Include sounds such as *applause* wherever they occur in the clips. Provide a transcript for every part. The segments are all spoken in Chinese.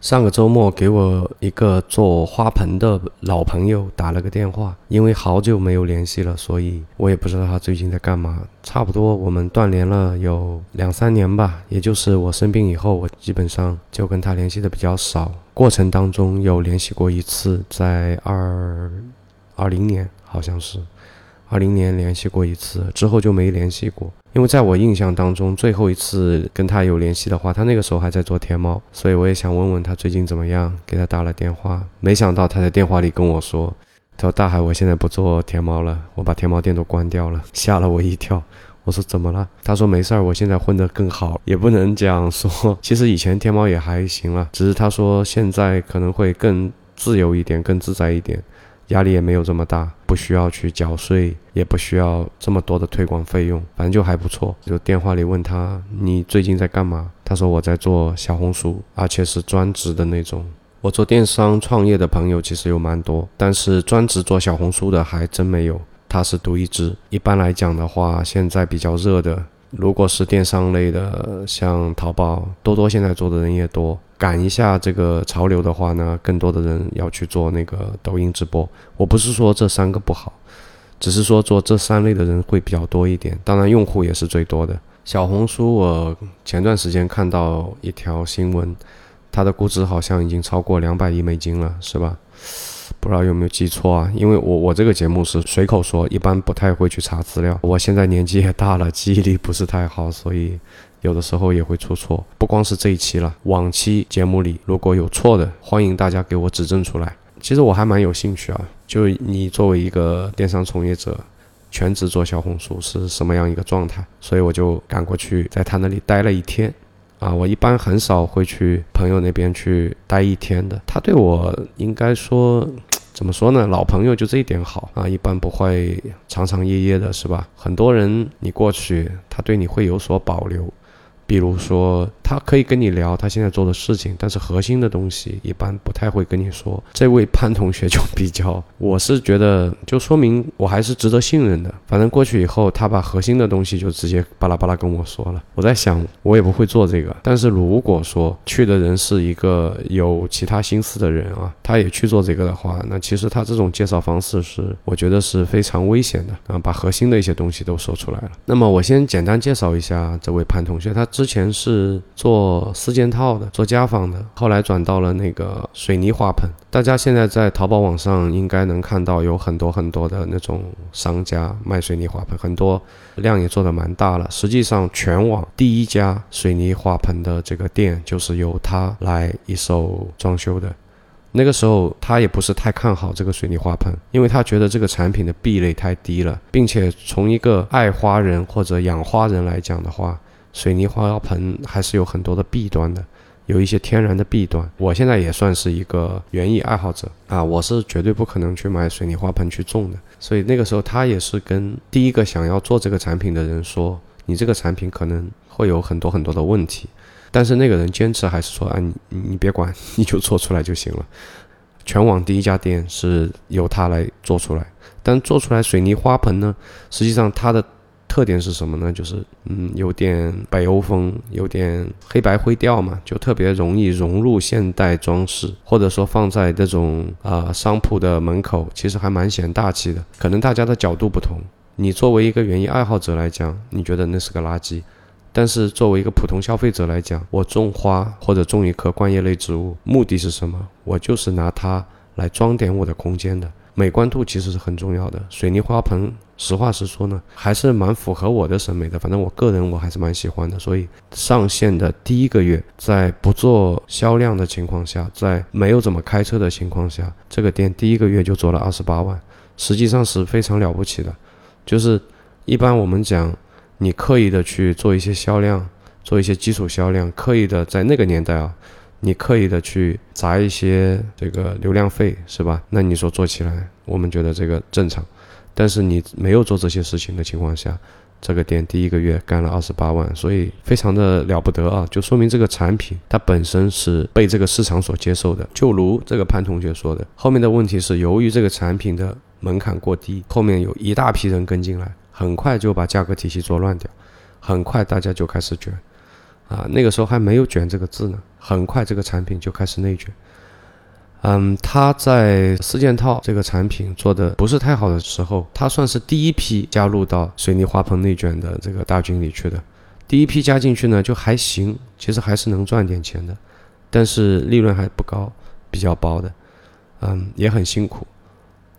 上个周末给我一个做花盆的老朋友打了个电话，因为好久没有联系了，所以我也不知道他最近在干嘛。差不多我们断联了有两三年吧，也就是我生病以后，我基本上就跟他联系的比较少。过程当中有联系过一次，在二二零年好像是二零年联系过一次，之后就没联系过。因为在我印象当中，最后一次跟他有联系的话，他那个时候还在做天猫，所以我也想问问他最近怎么样，给他打了电话。没想到他在电话里跟我说：“他说大海，我现在不做天猫了，我把天猫店都关掉了。*laughs* ”吓了我一跳。*laughs* 我说怎么了？他说没事儿，我现在混得更好，*laughs* 也不能讲说，其实以前天猫也还行了，只是他说现在可能会更自由一点，更自在一点。压力也没有这么大，不需要去缴税，也不需要这么多的推广费用，反正就还不错。就电话里问他你最近在干嘛？他说我在做小红书，而且是专职的那种。我做电商创业的朋友其实有蛮多，但是专职做小红书的还真没有，他是独一支。一般来讲的话，现在比较热的。如果是电商类的，像淘宝、多多，现在做的人也多。赶一下这个潮流的话呢，更多的人要去做那个抖音直播。我不是说这三个不好，只是说做这三类的人会比较多一点。当然，用户也是最多的。小红书，我前段时间看到一条新闻，它的估值好像已经超过两百亿美金了，是吧？不知道有没有记错啊？因为我我这个节目是随口说，一般不太会去查资料。我现在年纪也大了，记忆力不是太好，所以有的时候也会出错。不光是这一期了，往期节目里如果有错的，欢迎大家给我指正出来。其实我还蛮有兴趣啊，就你作为一个电商从业者，全职做小红书是什么样一个状态？所以我就赶过去，在他那里待了一天。啊，我一般很少会去朋友那边去待一天的。他对我应该说，怎么说呢？老朋友就这一点好啊，一般不会长长夜夜的，是吧？很多人你过去，他对你会有所保留。比如说，他可以跟你聊他现在做的事情，但是核心的东西一般不太会跟你说。这位潘同学就比较，我是觉得就说明我还是值得信任的。反正过去以后，他把核心的东西就直接巴拉巴拉跟我说了。我在想，我也不会做这个。但是如果说去的人是一个有其他心思的人啊，他也去做这个的话，那其实他这种介绍方式是，我觉得是非常危险的啊，把核心的一些东西都说出来了。那么我先简单介绍一下这位潘同学，他。之前是做四件套的，做家纺的，后来转到了那个水泥花盆。大家现在在淘宝网上应该能看到有很多很多的那种商家卖水泥花盆，很多量也做的蛮大了。实际上，全网第一家水泥花盆的这个店就是由他来一手装修的。那个时候他也不是太看好这个水泥花盆，因为他觉得这个产品的壁垒太低了，并且从一个爱花人或者养花人来讲的话。水泥花盆还是有很多的弊端的，有一些天然的弊端。我现在也算是一个园艺爱好者啊，我是绝对不可能去买水泥花盆去种的。所以那个时候他也是跟第一个想要做这个产品的人说，你这个产品可能会有很多很多的问题。但是那个人坚持还是说，啊，你你别管，你就做出来就行了。*laughs* 全网第一家店是由他来做出来，但做出来水泥花盆呢，实际上它的。特点是什么呢？就是嗯，有点北欧风，有点黑白灰调嘛，就特别容易融入现代装饰，或者说放在这种啊商铺的门口，其实还蛮显大气的。可能大家的角度不同，你作为一个园艺爱好者来讲，你觉得那是个垃圾；但是作为一个普通消费者来讲，我种花或者种一棵观叶类植物，目的是什么？我就是拿它来装点我的空间的。美观度其实是很重要的。水泥花盆，实话实说呢，还是蛮符合我的审美的。反正我个人我还是蛮喜欢的。所以上线的第一个月，在不做销量的情况下，在没有怎么开车的情况下，这个店第一个月就做了二十八万，实际上是非常了不起的。就是一般我们讲，你刻意的去做一些销量，做一些基础销量，刻意的在那个年代啊。你刻意的去砸一些这个流量费是吧？那你说做起来，我们觉得这个正常。但是你没有做这些事情的情况下，这个店第一个月干了二十八万，所以非常的了不得啊！就说明这个产品它本身是被这个市场所接受的。就如这个潘同学说的，后面的问题是由于这个产品的门槛过低，后面有一大批人跟进来，很快就把价格体系做乱掉，很快大家就开始卷啊！那个时候还没有卷这个字呢。很快这个产品就开始内卷。嗯，他在四件套这个产品做的不是太好的时候，他算是第一批加入到水泥花盆内卷的这个大军里去的。第一批加进去呢，就还行，其实还是能赚点钱的，但是利润还不高，比较薄的。嗯，也很辛苦，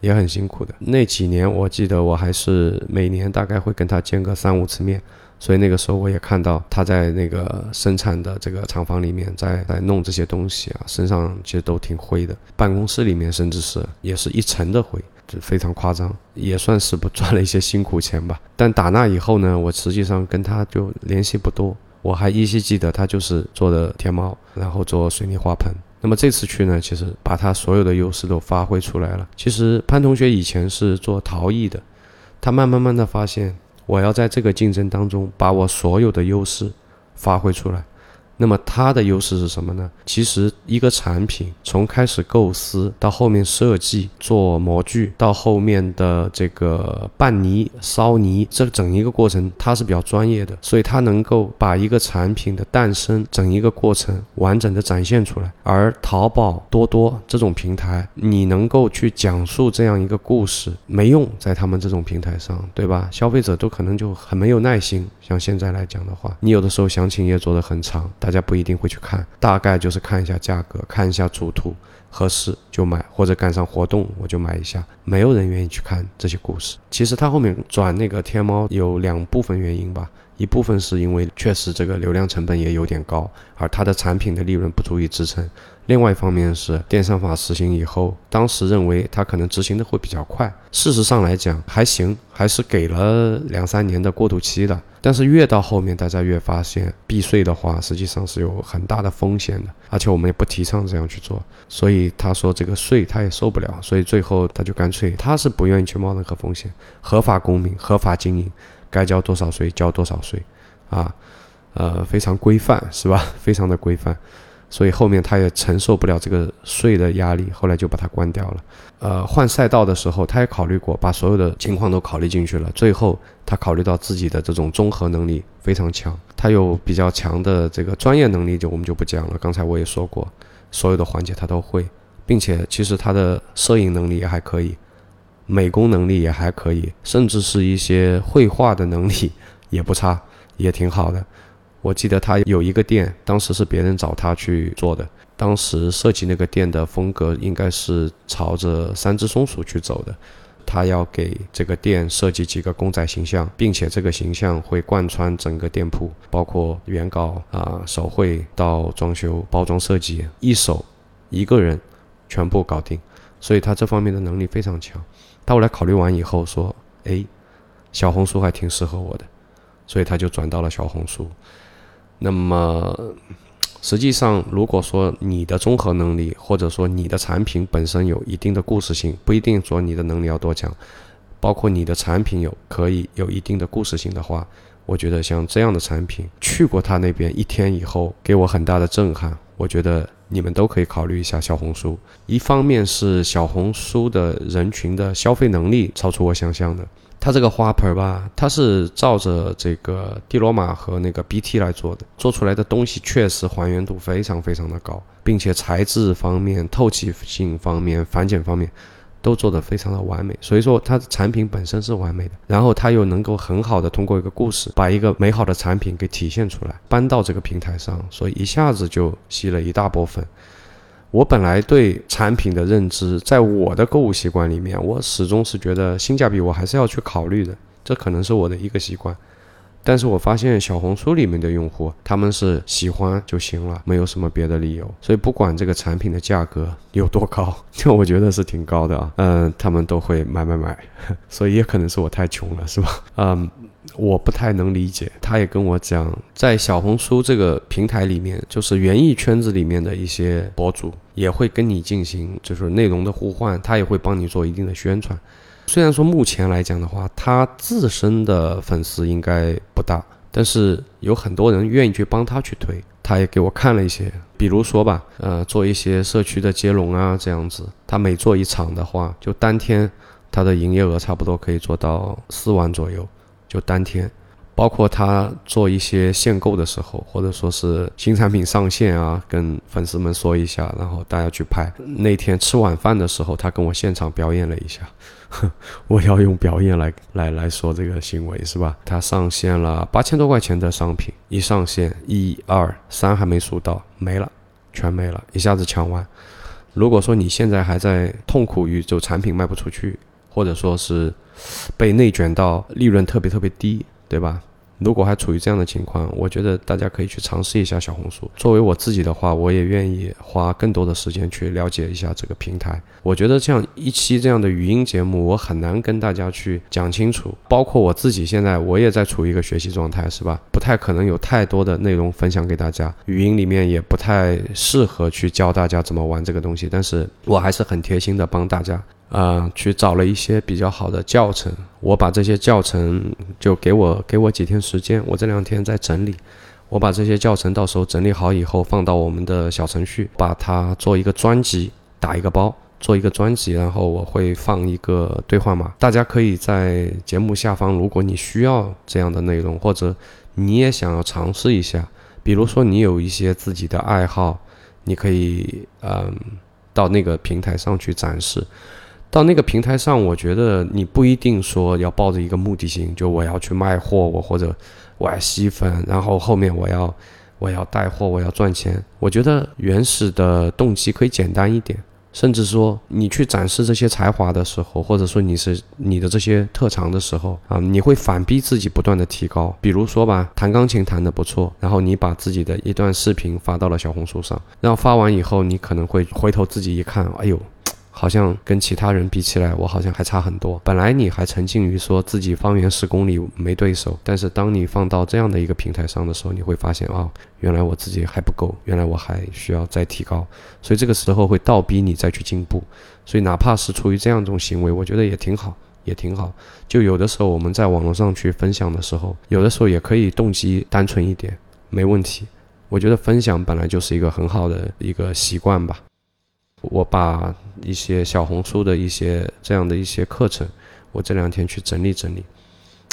也很辛苦的。那几年我记得我还是每年大概会跟他见个三五次面。所以那个时候我也看到他在那个生产的这个厂房里面在在弄这些东西啊，身上其实都挺灰的，办公室里面甚至是也是一层的灰，就非常夸张，也算是不赚了一些辛苦钱吧。但打那以后呢，我实际上跟他就联系不多，我还依稀记得他就是做的天猫，然后做水泥花盆。那么这次去呢，其实把他所有的优势都发挥出来了。其实潘同学以前是做陶艺的，他慢慢慢的发现。我要在这个竞争当中把我所有的优势发挥出来。那么它的优势是什么呢？其实一个产品从开始构思到后面设计做模具，到后面的这个拌泥、烧泥，这整一个过程它是比较专业的，所以它能够把一个产品的诞生整一个过程完整的展现出来。而淘宝、多多这种平台，你能够去讲述这样一个故事，没用在他们这种平台上，对吧？消费者都可能就很没有耐心。像现在来讲的话，你有的时候详情页做的很长。大家不一定会去看，大概就是看一下价格，看一下主图合适就买，或者赶上活动我就买一下。没有人愿意去看这些故事。其实他后面转那个天猫有两部分原因吧，一部分是因为确实这个流量成本也有点高，而它的产品的利润不足以支撑。另外一方面是电商法实行以后，当时认为它可能执行的会比较快。事实上来讲还行，还是给了两三年的过渡期的。但是越到后面，大家越发现避税的话，实际上是有很大的风险的，而且我们也不提倡这样去做。所以他说这个税他也受不了，所以最后他就干脆他是不愿意去冒任何风险，合法公民、合法经营，该交多少税交多少税，啊，呃，非常规范是吧？*laughs* 非常的规范。所以后面他也承受不了这个税的压力，后来就把它关掉了。呃，换赛道的时候，他也考虑过，把所有的情况都考虑进去了。最后他考虑到自己的这种综合能力非常强，他有比较强的这个专业能力，就我们就不讲了。刚才我也说过，所有的环节他都会，并且其实他的摄影能力也还可以，美工能力也还可以，甚至是一些绘画的能力也不差，也挺好的。我记得他有一个店，当时是别人找他去做的。当时设计那个店的风格应该是朝着三只松鼠去走的。他要给这个店设计几个公仔形象，并且这个形象会贯穿整个店铺，包括原稿啊、手绘到装修、包装设计，一手一个人全部搞定。所以他这方面的能力非常强。他后来考虑完以后说：“哎，小红书还挺适合我的。”所以他就转到了小红书。那么，实际上，如果说你的综合能力，或者说你的产品本身有一定的故事性，不一定说你的能力要多强，包括你的产品有可以有一定的故事性的话，我觉得像这样的产品，去过他那边一天以后，给我很大的震撼。我觉得你们都可以考虑一下小红书。一方面是小红书的人群的消费能力超出我想象的。它这个花盆吧，它是照着这个蒂罗马和那个 BT 来做的，做出来的东西确实还原度非常非常的高，并且材质方面、透气性方面、反碱方面都做得非常的完美。所以说，它的产品本身是完美的，然后它又能够很好的通过一个故事，把一个美好的产品给体现出来，搬到这个平台上，所以一下子就吸了一大波粉。我本来对产品的认知，在我的购物习惯里面，我始终是觉得性价比我还是要去考虑的，这可能是我的一个习惯。但是我发现小红书里面的用户，他们是喜欢就行了，没有什么别的理由。所以不管这个产品的价格有多高，就 *laughs* 我觉得是挺高的啊，嗯，他们都会买买买。*laughs* 所以也可能是我太穷了，是吧？嗯。我不太能理解，他也跟我讲，在小红书这个平台里面，就是园艺圈子里面的一些博主也会跟你进行就是内容的互换，他也会帮你做一定的宣传。虽然说目前来讲的话，他自身的粉丝应该不大，但是有很多人愿意去帮他去推。他也给我看了一些，比如说吧，呃，做一些社区的接龙啊这样子，他每做一场的话，就当天他的营业额差不多可以做到四万左右。就当天，包括他做一些限购的时候，或者说是新产品上线啊，跟粉丝们说一下，然后大家去拍。那天吃晚饭的时候，他跟我现场表演了一下，*laughs* 我要用表演来来来说这个行为是吧？他上线了八千多块钱的商品，一上线一二三还没数到，没了，全没了，一下子抢完。如果说你现在还在痛苦于就产品卖不出去，或者说是被内卷到利润特别特别低，对吧？如果还处于这样的情况，我觉得大家可以去尝试一下小红书。作为我自己的话，我也愿意花更多的时间去了解一下这个平台。我觉得像一期这样的语音节目，我很难跟大家去讲清楚。包括我自己现在，我也在处于一个学习状态，是吧？不太可能有太多的内容分享给大家。语音里面也不太适合去教大家怎么玩这个东西，但是我还是很贴心的帮大家。啊，去找了一些比较好的教程，我把这些教程就给我给我几天时间，我这两天在整理，我把这些教程到时候整理好以后放到我们的小程序，把它做一个专辑，打一个包，做一个专辑，然后我会放一个兑换码，大家可以在节目下方，如果你需要这样的内容，或者你也想要尝试一下，比如说你有一些自己的爱好，你可以嗯到那个平台上去展示。到那个平台上，我觉得你不一定说要抱着一个目的性，就我要去卖货，我或者我要吸粉，然后后面我要我要带货，我要赚钱。我觉得原始的动机可以简单一点，甚至说你去展示这些才华的时候，或者说你是你的这些特长的时候啊，你会反逼自己不断的提高。比如说吧，弹钢琴弹得不错，然后你把自己的一段视频发到了小红书上，然后发完以后，你可能会回头自己一看，哎呦。好像跟其他人比起来，我好像还差很多。本来你还沉浸于说自己方圆十公里没对手，但是当你放到这样的一个平台上的时候，你会发现啊，原来我自己还不够，原来我还需要再提高。所以这个时候会倒逼你再去进步。所以哪怕是出于这样一种行为，我觉得也挺好，也挺好。就有的时候我们在网络上去分享的时候，有的时候也可以动机单纯一点，没问题。我觉得分享本来就是一个很好的一个习惯吧。我把一些小红书的一些这样的一些课程，我这两天去整理整理，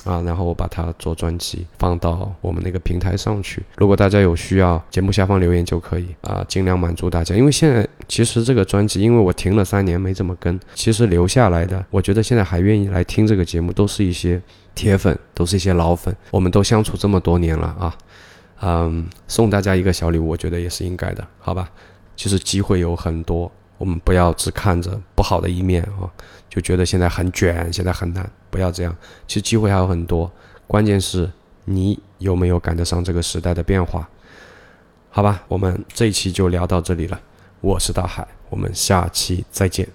啊，然后我把它做专辑放到我们那个平台上去。如果大家有需要，节目下方留言就可以啊，尽量满足大家。因为现在其实这个专辑，因为我停了三年没怎么跟，其实留下来的，我觉得现在还愿意来听这个节目，都是一些铁粉，都是一些老粉。我们都相处这么多年了啊，嗯，送大家一个小礼物，我觉得也是应该的，好吧？其实机会有很多，我们不要只看着不好的一面啊，就觉得现在很卷，现在很难，不要这样。其实机会还有很多，关键是你有没有赶得上这个时代的变化？好吧，我们这一期就聊到这里了。我是大海，我们下期再见。